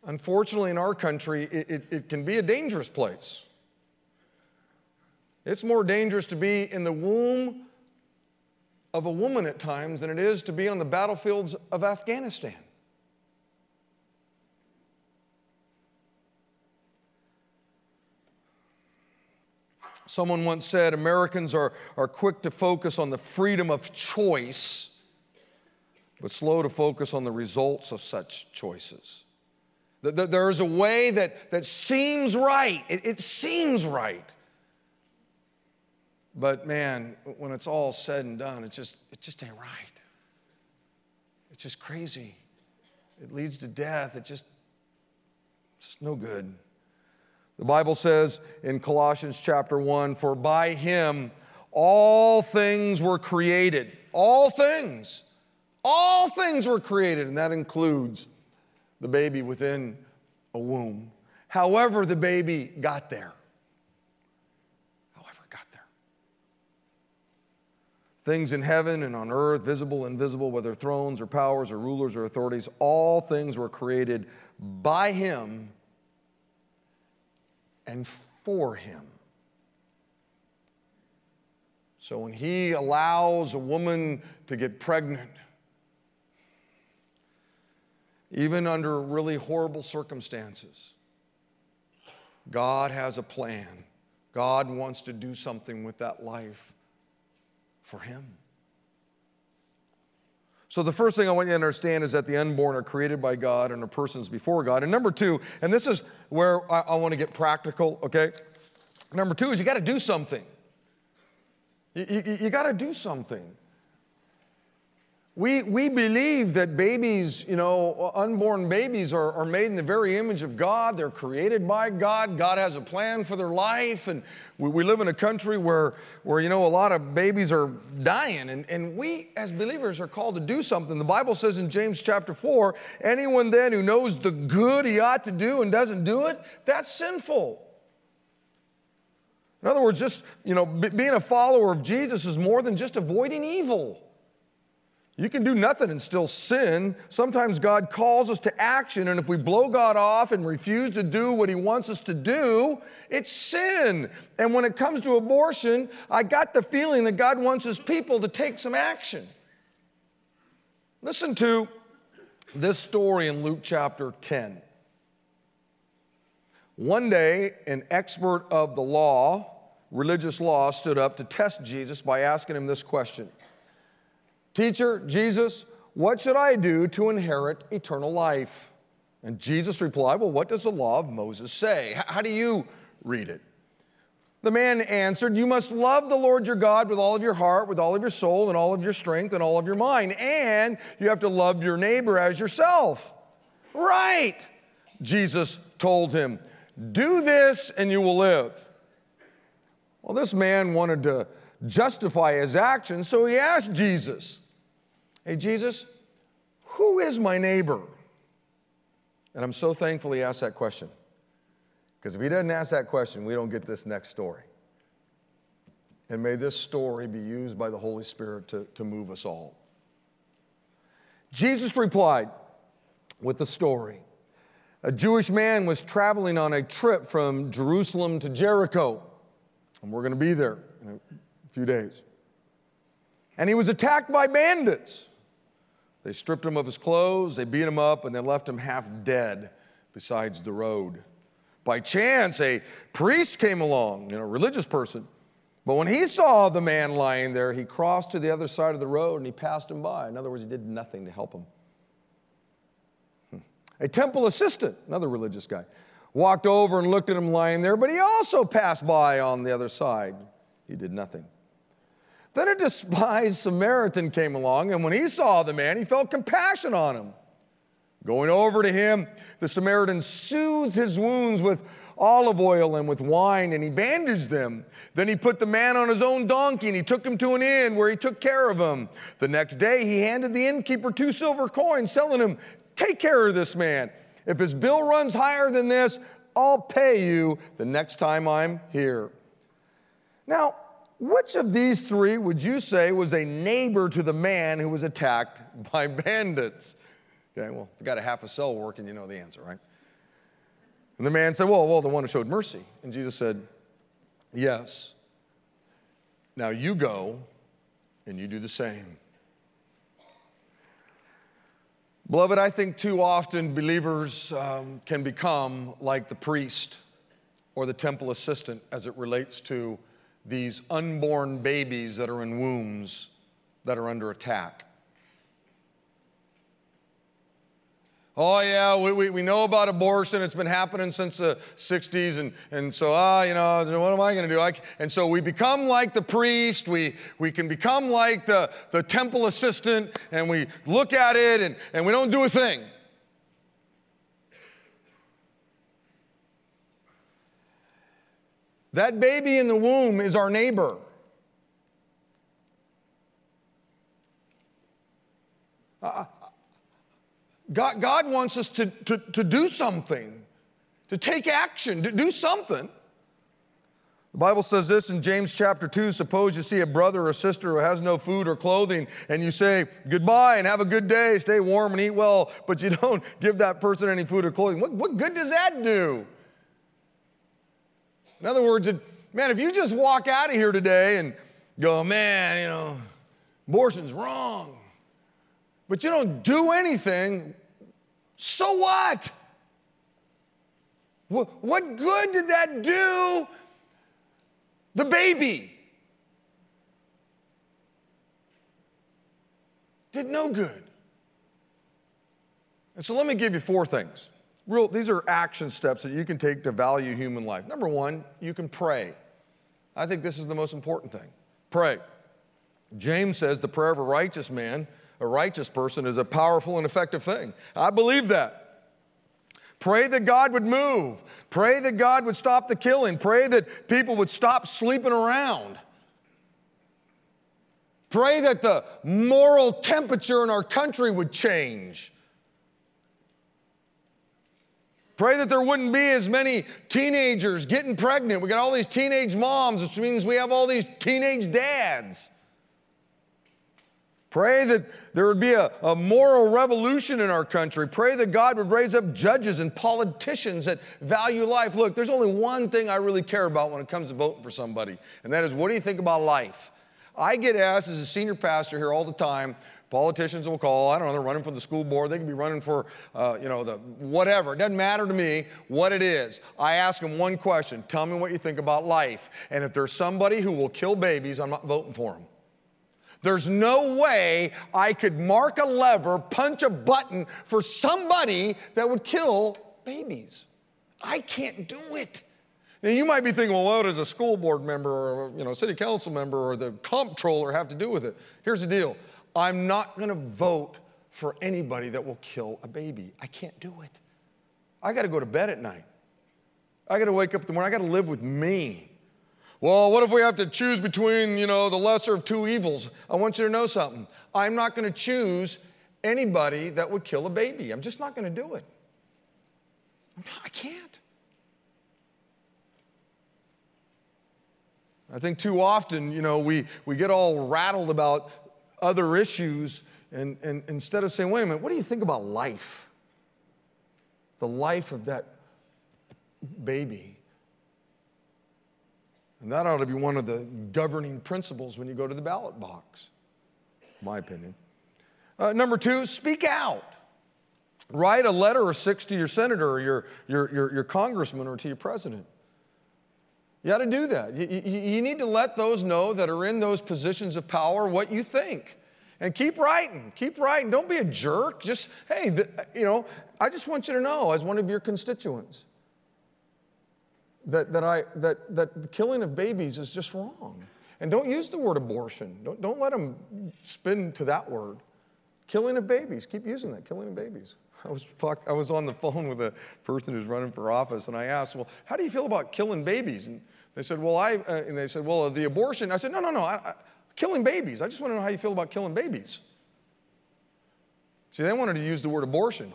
Unfortunately, in our country, it, it, it, can be a dangerous place. It's more dangerous to be in the womb of a woman at times than it is to be on the battlefields of Afghanistan. Someone once said Americans are, are quick to focus on the freedom of choice, but slow to focus on the results of such choices. There's a way that, that seems right, it, it seems right. But man, when it's all said and done, it's just, it just ain't right. It's just crazy. It leads to death. It just, it's just no good. The Bible says in Colossians chapter 1 For by him all things were created. All things. All things were created, and that includes the baby within a womb. However, the baby got there. However, got there. Things in heaven and on earth, visible, and invisible, whether thrones or powers or rulers or authorities, all things were created by him and for him. So when he allows a woman to get pregnant, even under really horrible circumstances, God has a plan. God wants to do something with that life for him. So, the first thing I want you to understand is that the unborn are created by God and are persons before God. And number two, and this is where I, I want to get practical, okay? Number two is you got to do something. You, you, you got to do something. We, we believe that babies, you know, unborn babies are, are made in the very image of God. They're created by God. God has a plan for their life. And we, we live in a country where, where, you know, a lot of babies are dying. And, and we, as believers, are called to do something. The Bible says in James chapter 4 anyone then who knows the good he ought to do and doesn't do it, that's sinful. In other words, just, you know, being a follower of Jesus is more than just avoiding evil. You can do nothing and still sin. Sometimes God calls us to action, and if we blow God off and refuse to do what He wants us to do, it's sin. And when it comes to abortion, I got the feeling that God wants His people to take some action. Listen to this story in Luke chapter 10. One day, an expert of the law, religious law, stood up to test Jesus by asking him this question. Teacher, Jesus, what should I do to inherit eternal life? And Jesus replied, Well, what does the law of Moses say? How do you read it? The man answered, You must love the Lord your God with all of your heart, with all of your soul, and all of your strength, and all of your mind. And you have to love your neighbor as yourself. Right, Jesus told him. Do this and you will live. Well, this man wanted to justify his actions, so he asked Jesus, Hey, Jesus, who is my neighbor? And I'm so thankful he asked that question. Because if he doesn't ask that question, we don't get this next story. And may this story be used by the Holy Spirit to, to move us all. Jesus replied with the story. A Jewish man was traveling on a trip from Jerusalem to Jericho, and we're going to be there in a few days. And he was attacked by bandits. They stripped him of his clothes, they beat him up, and they left him half dead besides the road. By chance, a priest came along, you know, a religious person. But when he saw the man lying there, he crossed to the other side of the road and he passed him by. In other words, he did nothing to help him. Hmm. A temple assistant, another religious guy, walked over and looked at him lying there, but he also passed by on the other side. He did nothing. Then a despised Samaritan came along, and when he saw the man, he felt compassion on him. Going over to him, the Samaritan soothed his wounds with olive oil and with wine, and he bandaged them. Then he put the man on his own donkey and he took him to an inn where he took care of him. The next day, he handed the innkeeper two silver coins, telling him, Take care of this man. If his bill runs higher than this, I'll pay you the next time I'm here. Now, which of these three would you say was a neighbor to the man who was attacked by bandits? Okay, well, if you got a half a cell working, you know the answer, right? And the man said, Well, well, the one who showed mercy. And Jesus said, Yes. Now you go and you do the same. Beloved, I think too often believers um, can become like the priest or the temple assistant as it relates to these unborn babies that are in wombs that are under attack. Oh, yeah, we, we, we know about abortion. It's been happening since the 60s. And, and so, ah, you know, what am I going to do? I, and so we become like the priest. We, we can become like the, the temple assistant. And we look at it and, and we don't do a thing. That baby in the womb is our neighbor. Uh, God, God wants us to, to, to do something, to take action, to do something. The Bible says this in James chapter 2 Suppose you see a brother or sister who has no food or clothing, and you say, Goodbye and have a good day, stay warm and eat well, but you don't give that person any food or clothing. What, what good does that do? In other words, it, man, if you just walk out of here today and go, Man, you know, abortion's wrong, but you don't do anything, so what? What good did that do the baby? Did no good. And so let me give you four things. Real, these are action steps that you can take to value human life. Number one, you can pray. I think this is the most important thing. Pray. James says the prayer of a righteous man a righteous person is a powerful and effective thing. I believe that. Pray that God would move. Pray that God would stop the killing. Pray that people would stop sleeping around. Pray that the moral temperature in our country would change. Pray that there wouldn't be as many teenagers getting pregnant. We got all these teenage moms, which means we have all these teenage dads. Pray that there would be a, a, moral revolution in our country. Pray that God would raise up judges and politicians that value life. Look, there's only one thing I really care about when it comes to voting for somebody, and that is what do you think about life? I get asked as a senior pastor here all the time. Politicians will call. I don't know. They're running for the school board. They could be running for, uh, you know, the whatever. It doesn't matter to me what it is. I ask them one question: Tell me what you think about life. And if there's somebody who will kill babies, I'm not voting for them. There's no way I could mark a lever, punch a button for somebody that would kill babies. I can't do it. Now you might be thinking, well, what does a school board member or you know, city council member or the comptroller have to do with it? Here's the deal. I'm not going to vote for anybody that will kill a baby. I can't do it. I got to go to bed at night. I got to wake up in the morning. I got to live with me. Well, what if we have to choose between, you know, the lesser of two evils? I want you to know something. I'm not going to choose anybody that would kill a baby. I'm just not going to do it. I can't. I think too often, you know, we, we get all rattled about other issues, and, and instead of saying, wait a minute, what do you think about life? The life of that baby. And that ought to be one of the governing principles when you go to the ballot box, my opinion. Uh, number two, speak out. Write a letter or six to your senator or your, your, your, your congressman or to your president. You got to do that. You, you, you need to let those know that are in those positions of power what you think. And keep writing, keep writing. Don't be a jerk. Just, hey, the, you know, I just want you to know, as one of your constituents, that, that, I, that, that the killing of babies is just wrong. And don't use the word abortion. Don't, don't let them spin to that word. Killing of babies. Keep using that, killing of babies. I was, talk, I was on the phone with a person who's running for office, and I asked, well, how do you feel about killing babies? And they said, well, I, uh, and they said, well, the abortion. I said, no, no, no, I, I, killing babies. I just want to know how you feel about killing babies. See, they wanted to use the word abortion.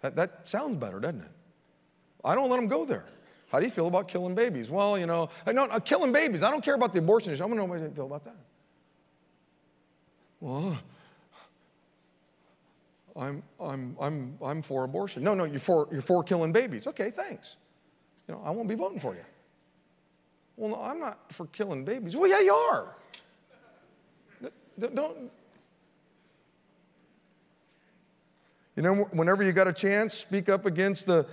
That, that sounds better, doesn't it? I don't let them go there. How do you feel about killing babies? Well, you know, no, no, killing babies. I don't care about the abortion issue. I want to know how you feel about that. Well, I'm, I'm, I'm, I'm for abortion. No, no, you're for, you're for killing babies. Okay, thanks. You know, I won't be voting for you. Well, no, I'm not for killing babies. Well, yeah, you are. Don't. You know, whenever you got a chance, speak up against the,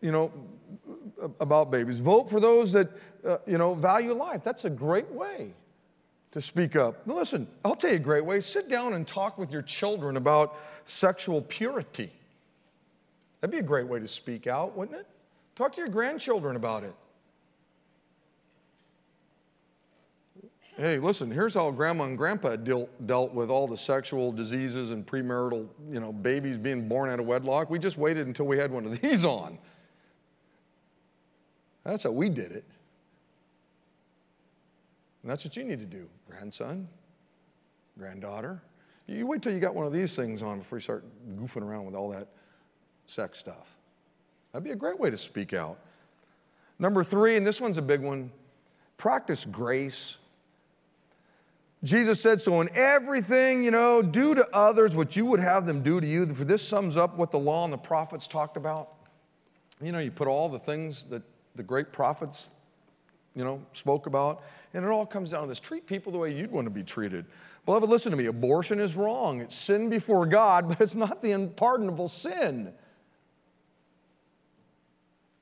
you know, about babies. Vote for those that, uh, you know, value life. That's a great way to speak up. Now, listen, I'll tell you a great way. Sit down and talk with your children about sexual purity. That'd be a great way to speak out, wouldn't it? Talk to your grandchildren about it. Hey, listen, here's how grandma and grandpa deal, dealt with all the sexual diseases and premarital, you know, babies being born out of wedlock. We just waited until we had one of these on. That's how we did it. And that's what you need to do, grandson, granddaughter. You wait till you got one of these things on before you start goofing around with all that sex stuff. That'd be a great way to speak out. Number three, and this one's a big one practice grace. Jesus said, So in everything, you know, do to others what you would have them do to you. For this sums up what the law and the prophets talked about. You know, you put all the things that the great prophets, you know, spoke about, and it all comes down to this treat people the way you'd want to be treated. Beloved, listen to me. Abortion is wrong. It's sin before God, but it's not the unpardonable sin.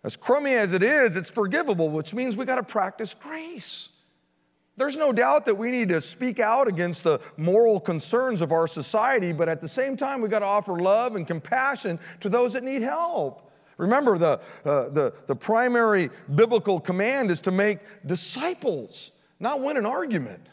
As crummy as it is, it's forgivable, which means we got to practice grace. There's no doubt that we need to speak out against the moral concerns of our society, but at the same time, we got to offer love and compassion to those that need help. Remember, the, uh, the, the primary biblical command is to make disciples, not win an argument.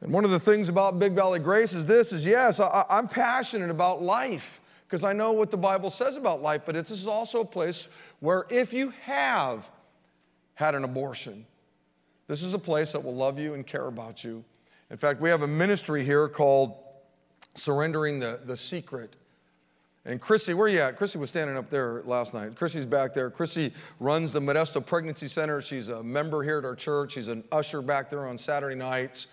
And one of the things about Big Valley Grace is this is yes, I, I'm passionate about life because I know what the Bible says about life, but this is also a place where if you have had an abortion, this is a place that will love you and care about you. In fact, we have a ministry here called Surrendering the, the Secret. And Chrissy, where are you at? Chrissy was standing up there last night. Chrissy's back there. Chrissy runs the Modesto Pregnancy Center. She's a member here at our church. She's an usher back there on Saturday nights.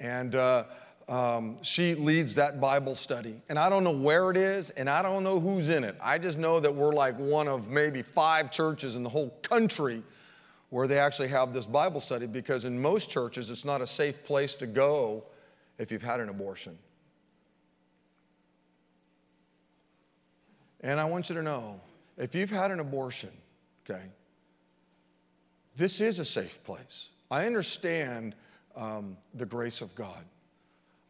And uh, um, she leads that Bible study. And I don't know where it is, and I don't know who's in it. I just know that we're like one of maybe five churches in the whole country where they actually have this Bible study because in most churches, it's not a safe place to go if you've had an abortion. And I want you to know if you've had an abortion, okay, this is a safe place. I understand um, the grace of God.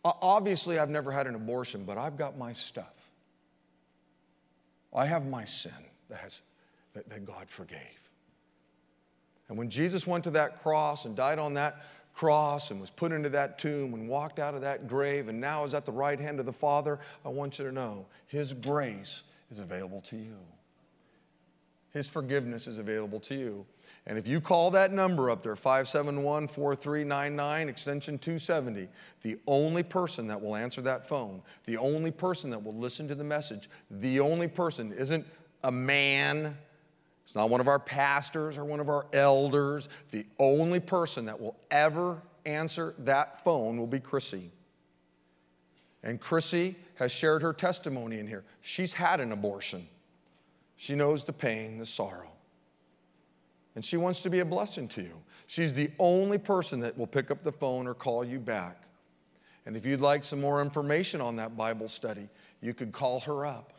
Obviously, I've never had an abortion, but I've got my stuff. I have my sin that, has, that, that God forgave. And when Jesus went to that cross and died on that cross and was put into that tomb and walked out of that grave and now is at the right hand of the Father, I want you to know His grace is available to you. His forgiveness is available to you. And if you call that number up there, 571 4399, extension 270, the only person that will answer that phone, the only person that will listen to the message, the only person isn't a man, it's not one of our pastors or one of our elders. The only person that will ever answer that phone will be Chrissy. And Chrissy has shared her testimony in here. She's had an abortion. She knows the pain, the sorrow and she wants to be a blessing to you. She's the only person that will pick up the phone or call you back. And if you'd like some more information on that Bible study, you could call her up.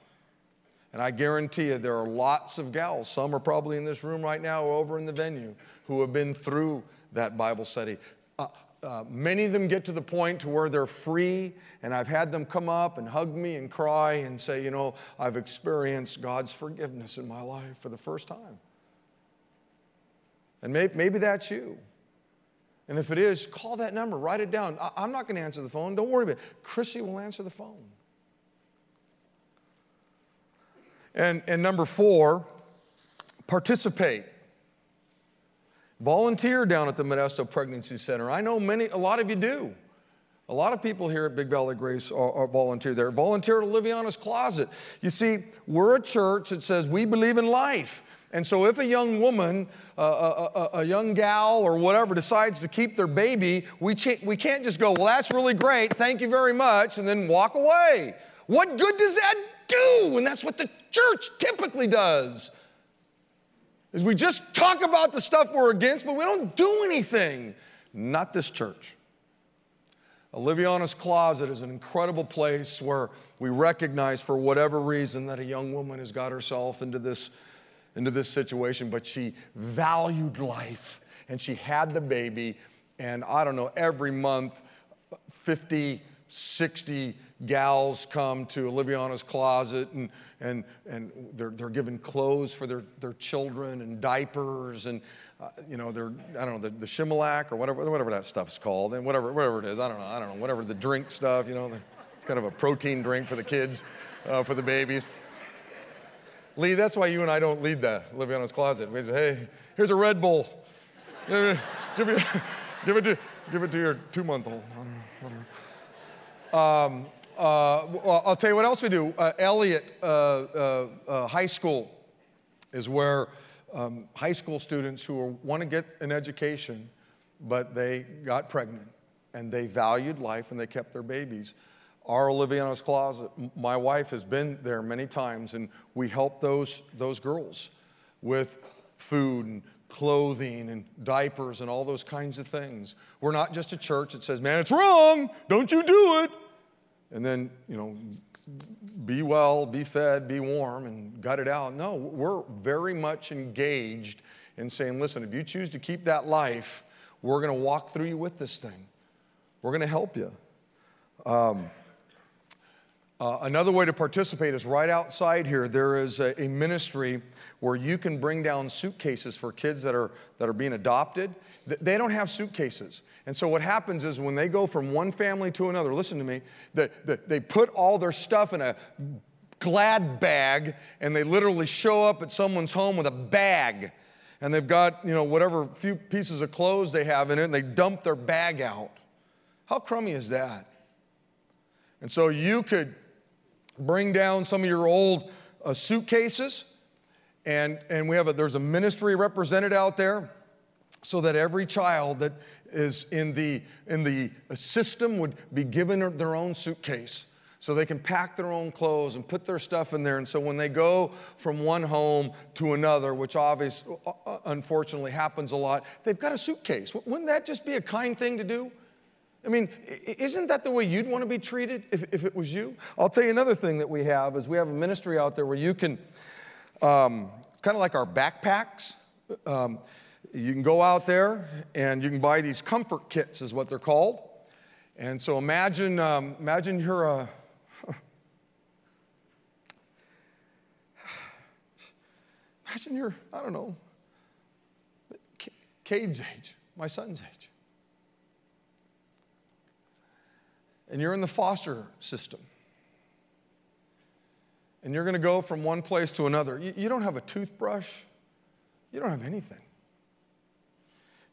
And I guarantee you, there are lots of gals, some are probably in this room right now or over in the venue, who have been through that Bible study. Uh, uh, many of them get to the point to where they're free, and I've had them come up and hug me and cry and say, you know, I've experienced God's forgiveness in my life for the first time. And maybe, maybe that's you. And if it is, call that number, write it down. I, I'm not going to answer the phone. Don't worry about it. Chrissy will answer the phone. And, and number four, participate. Volunteer down at the Modesto Pregnancy Center. I know many, a lot of you do. A lot of people here at Big Valley Grace are, are volunteer there. Volunteer at Oliviana's Closet. You see, we're a church that says we believe in life. And so, if a young woman, uh, a, a, a, young gal, or whatever decides to keep their baby, we, we can't just go, Well, that's really great, thank you very much, and then walk away. What good does that do? And that's what the church typically does is we just talk about the stuff we're against, but we don't do anything. Not this church. Oliviana's Closet is an incredible place where we recognize, for whatever reason, that a young woman has got herself into this, into this situation, but she valued life and she had the baby. And I don't know, every month, 50, 60 gals come to Oliviana's closet and, and, and they're, they're given clothes for their, their children and diapers and, uh, you know, they're, I don't know, the, the Similac or whatever, whatever that stuff's called and whatever, whatever it is. I don't know, I don't know, whatever the drink stuff, you know, it's kind of a protein drink for the kids, uh, for the babies. Lee, that's why you and I don't lead the Oliviana's closet. We say, hey, here's a Red Bull. give, it, give, it, give, it to, give it to your two month old. Um, uh, well, I'll tell you what else we do. Uh, Elliott uh, uh, uh, High School is where um, high school students who want to get an education, but they got pregnant and they valued life and they kept their babies. Our Oliviana's Closet, my wife has been there many times, and we help those, those girls with food and clothing and diapers and all those kinds of things. We're not just a church that says, man, it's wrong, don't you do it and then, you know, be well, be fed, be warm, and gut it out. No, we're very much engaged in saying, listen, if you choose to keep that life, we're going to walk through you with this thing. We're going to help you. Um, uh, another way to participate is right outside here. There is a, a, ministry where you can bring down suitcases for kids that are, that are being adopted. They don't have suitcases. And so what happens is when they go from one family to another, listen to me, the, the, they put all their stuff in a glad bag and they literally show up at someone's home with a bag. And they've got, you know, whatever few pieces of clothes they have in it and they dump their bag out. How crummy is that? And so you could bring down some of your old uh, suitcases and, and we have a, there's a ministry represented out there so that every child that is in the, in the system would be given their own suitcase so they can pack their own clothes and put their stuff in there. And so when they go from one home to another, which obviously, uh, uh, unfortunately happens a lot, they've got a suitcase. Wouldn't that just be a kind thing to do? I mean, isn't that the way you'd want to be treated if, if it was you? I'll tell you another thing that we have is we have a ministry out there where you can, um, kind of like our backpacks. Um, you can go out there and you can buy these comfort kits, is what they're called. And so imagine, um, imagine you're a, imagine you're, I don't know, Cade's age, my son's age. And you're in the foster system. And you're going to go from one place to another. You, you don't have a toothbrush, you don't have anything.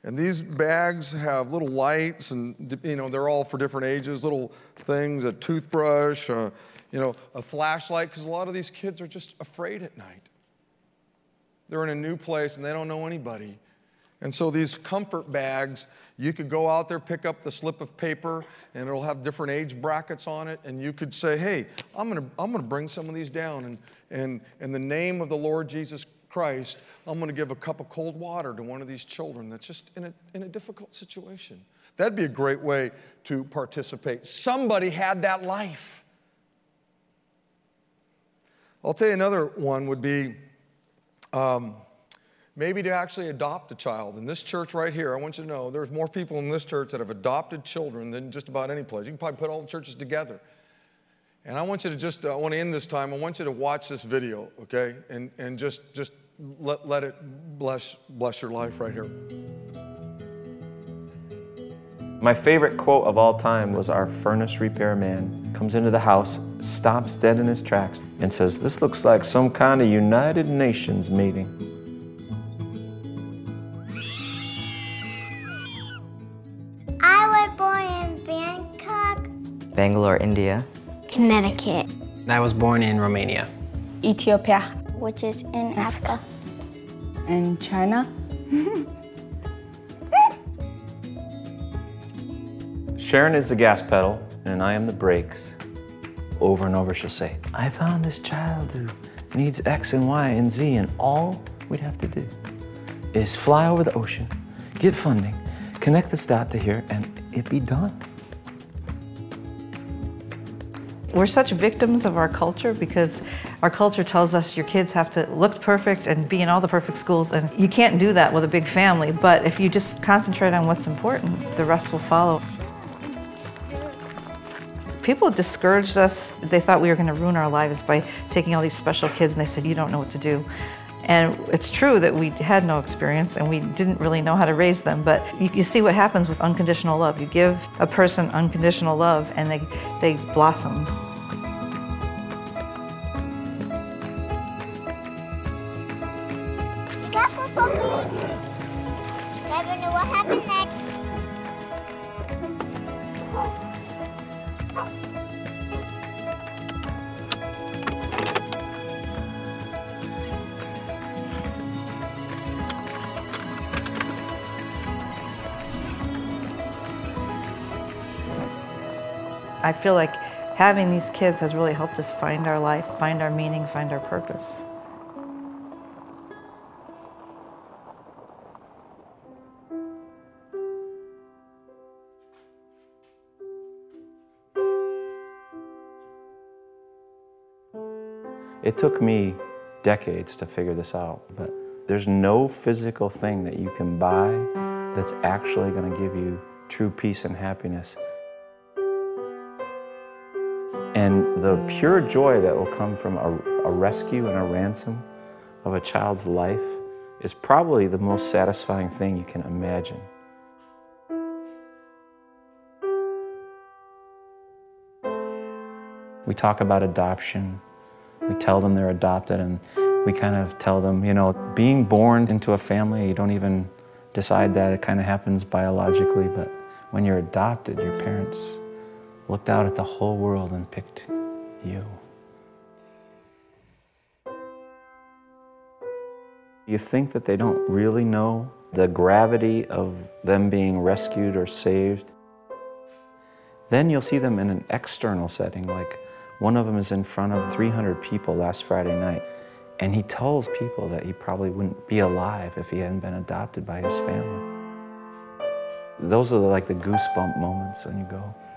And these bags have little lights, and you know they're all for different ages. Little things, a toothbrush, you know, a flashlight, because a lot of these kids are just afraid at night. They're in a new place and they don't know anybody. And so these comfort bags, you could go out there, pick up the slip of paper, and it'll have different age brackets on it. And you could say, hey, I'm gonna, I'm gonna bring some of these down. And, and in the name of the Lord Jesus Christ, I'm going to give a cup of cold water to one of these children that's just in a, in a difficult situation. That'd be a great way to participate. Somebody had that life. I'll tell you another one would be um, maybe to actually adopt a child. In this church right here, I want you to know there's more people in this church that have adopted children than just about any place. You can probably put all the churches together. And I want you to just, I want to end this time. I want you to watch this video, okay? And, and just, just let, let it bless, bless your life right here. My favorite quote of all time was our furnace repairman comes into the house, stops dead in his tracks, and says, This looks like some kind of United Nations meeting. Bangalore, India. Connecticut, I was born in Romania. Ethiopia, which is in Africa, in China. Sharon is the gas pedal, and I am the brakes. Over and over, she'll say, I found this child who needs X and Y and Z, and all we'd have to do is fly over the ocean, get funding, connect this dot to here, and it'd be done. We're such victims of our culture because our culture tells us your kids have to look perfect and be in all the perfect schools, and you can't do that with a big family. But if you just concentrate on what's important, the rest will follow. People discouraged us. They thought we were going to ruin our lives by taking all these special kids, and they said, You don't know what to do. And it's true that we had no experience and we didn't really know how to raise them, but you, you, see what happens with unconditional love. You give a person unconditional love and they, they blossom. I feel like having these kids has really helped us find our life, find our meaning, find our purpose. It took me decades to figure this out, but there's no physical thing that you can buy that's actually going to give you true peace and happiness. And the pure joy that will come from a, a, rescue and a ransom of a child's life is probably the most satisfying thing you can imagine. We talk about adoption. We tell them they're adopted, and we kind of tell them, you know, being born into a family, you don't even decide that. It kind of happens biologically, but when you're adopted, your parents looked out at the whole world and picked you. You think that they don't really know the gravity of them being rescued or saved. Then you'll see them in an external setting, like one of them is in front of 300 people last Friday night, and he tells people that he probably wouldn't be alive if he hadn't been adopted by his family. Those are like the goosebump moments when you go,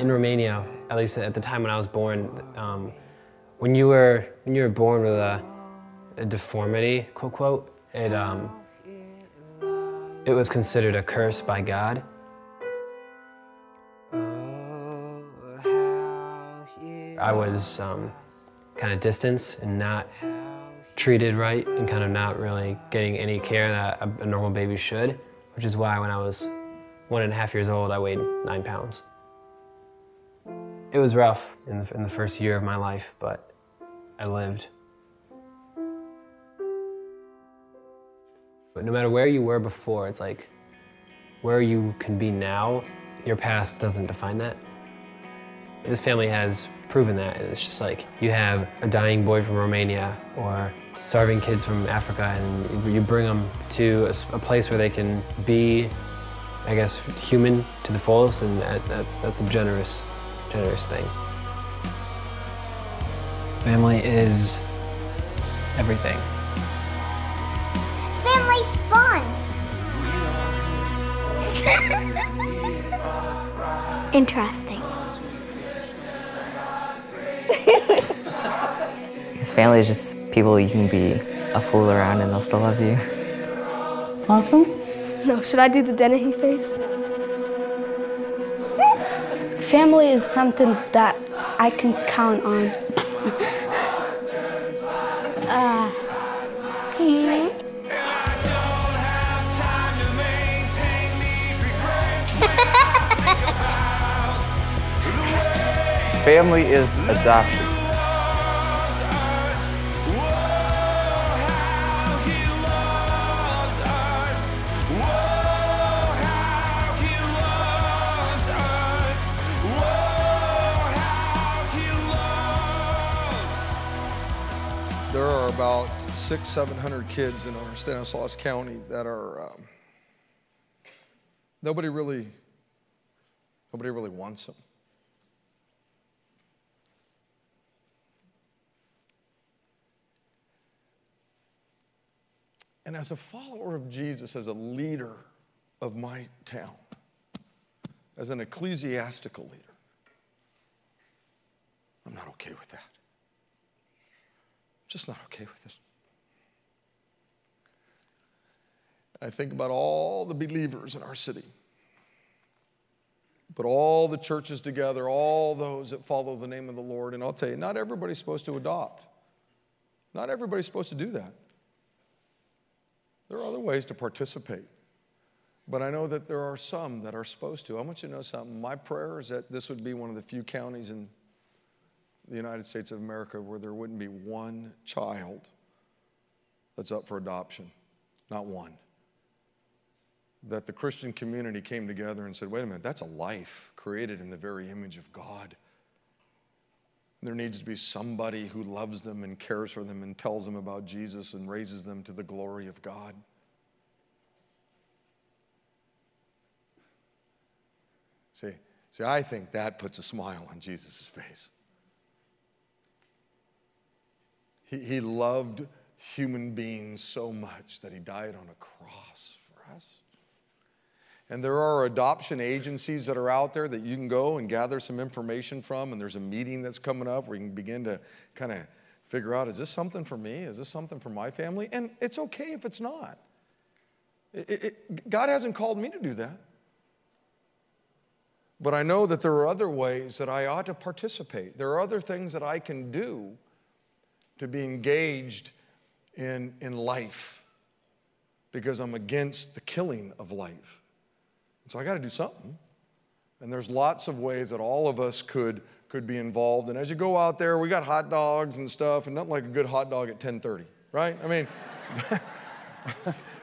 in Romania, at least at the time when I was born, um, when you were when you were born with a, a deformity, quote quote, it um, it was considered a curse by God. I was um, kind of distance and not treated right and kind of not really getting any care that a, a normal baby should, which is why when I was one and a half years old, I weighed nine pounds. It was rough in the, in the first year of my life, but I lived. But no matter where you were before, it's like where you can be now, your past doesn't define that. This family has proven that. And it's just like you have a dying boy from Romania or starving kids from Africa, and you bring them to a, a place where they can be, I guess, human to the fullest, and that, that's, that's a generous, generous thing. Family is everything. Family's fun. Interesting. Because family is just people you can be a fool around and they'll still love you. Awesome? No, should I do the Dennehy face? Family is something that I can count on. Family is adoption. There are about six, seven hundred kids in our Stanislaus County that are, um, nobody really, nobody really wants them. And as a follower of Jesus, as a leader of my town, as an ecclesiastical leader, I'm not okay with that. Just not okay with this. I think about all the believers in our city. But all the churches together, all those that follow the name of the Lord, and I'll tell you, not everybody's supposed to adopt. Not everybody's supposed to do that. There are other ways to participate. But I know that there are some that are supposed to. I want you to know something. My prayer is that this would be one of the few counties in the United States of America where there wouldn't be one child that's up for adoption. Not one. That the Christian community came together and said, wait a minute, that's a life created in the very image of God. There needs to be somebody who loves them and cares for them and tells them about Jesus and raises them to the glory of God. See, see, I think that puts a smile on Jesus' face. He, he loved human beings so much that he died on a cross. And there are adoption agencies that are out there that you can go and gather some information from, and there's a meeting that's coming up where you can begin to kind of figure out is this something for me? Is this something for my family? And it's okay if it's not. It, it, God hasn't called me to do that. But I know that there are other ways that I ought to participate. There are other things that I can do to be engaged in, in life because I'm against the killing of life. So I got to do something. And there's lots of ways that all of us could, could be involved. And as you go out there, we got hot dogs and stuff, and nothing like a good hot dog at 10:30, right? I mean,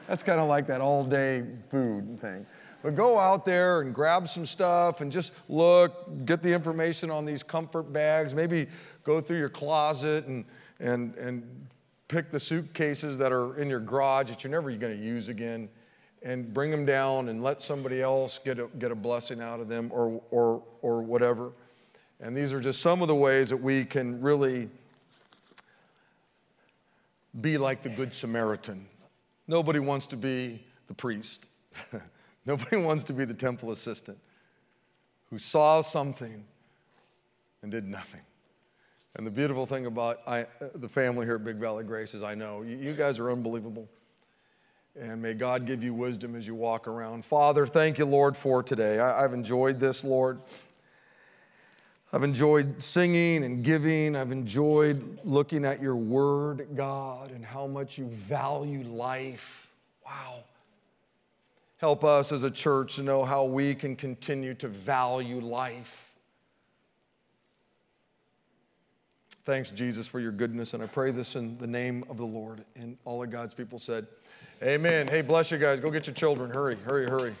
that's kind of like that all-day food thing. But go out there and grab some stuff and just look, get the information on these comfort bags. Maybe go through your closet and, and, and pick the suitcases that are in your garage that you're never going to use again and bring them down and let somebody else get a, get a blessing out of them or, or, or whatever. And these are just some of the ways that we can really be like the Good Samaritan. Nobody wants to be the priest. Nobody wants to be the temple assistant who saw something and did nothing. And the beautiful thing about I, the family here at Big Valley Grace is I know you, you guys are unbelievable. And may God give you wisdom as you walk around. Father, thank you, Lord, for today. I, I've enjoyed this, Lord. I've enjoyed singing and giving. I've enjoyed looking at your word, God, and how much you value life. Wow. Help us as a church to know how we can continue to value life. Thanks, Jesus, for your goodness. And I pray this in the name of the Lord. And all of God's people said, Amen. Hey, bless you guys. Go get your children. Hurry, hurry, hurry.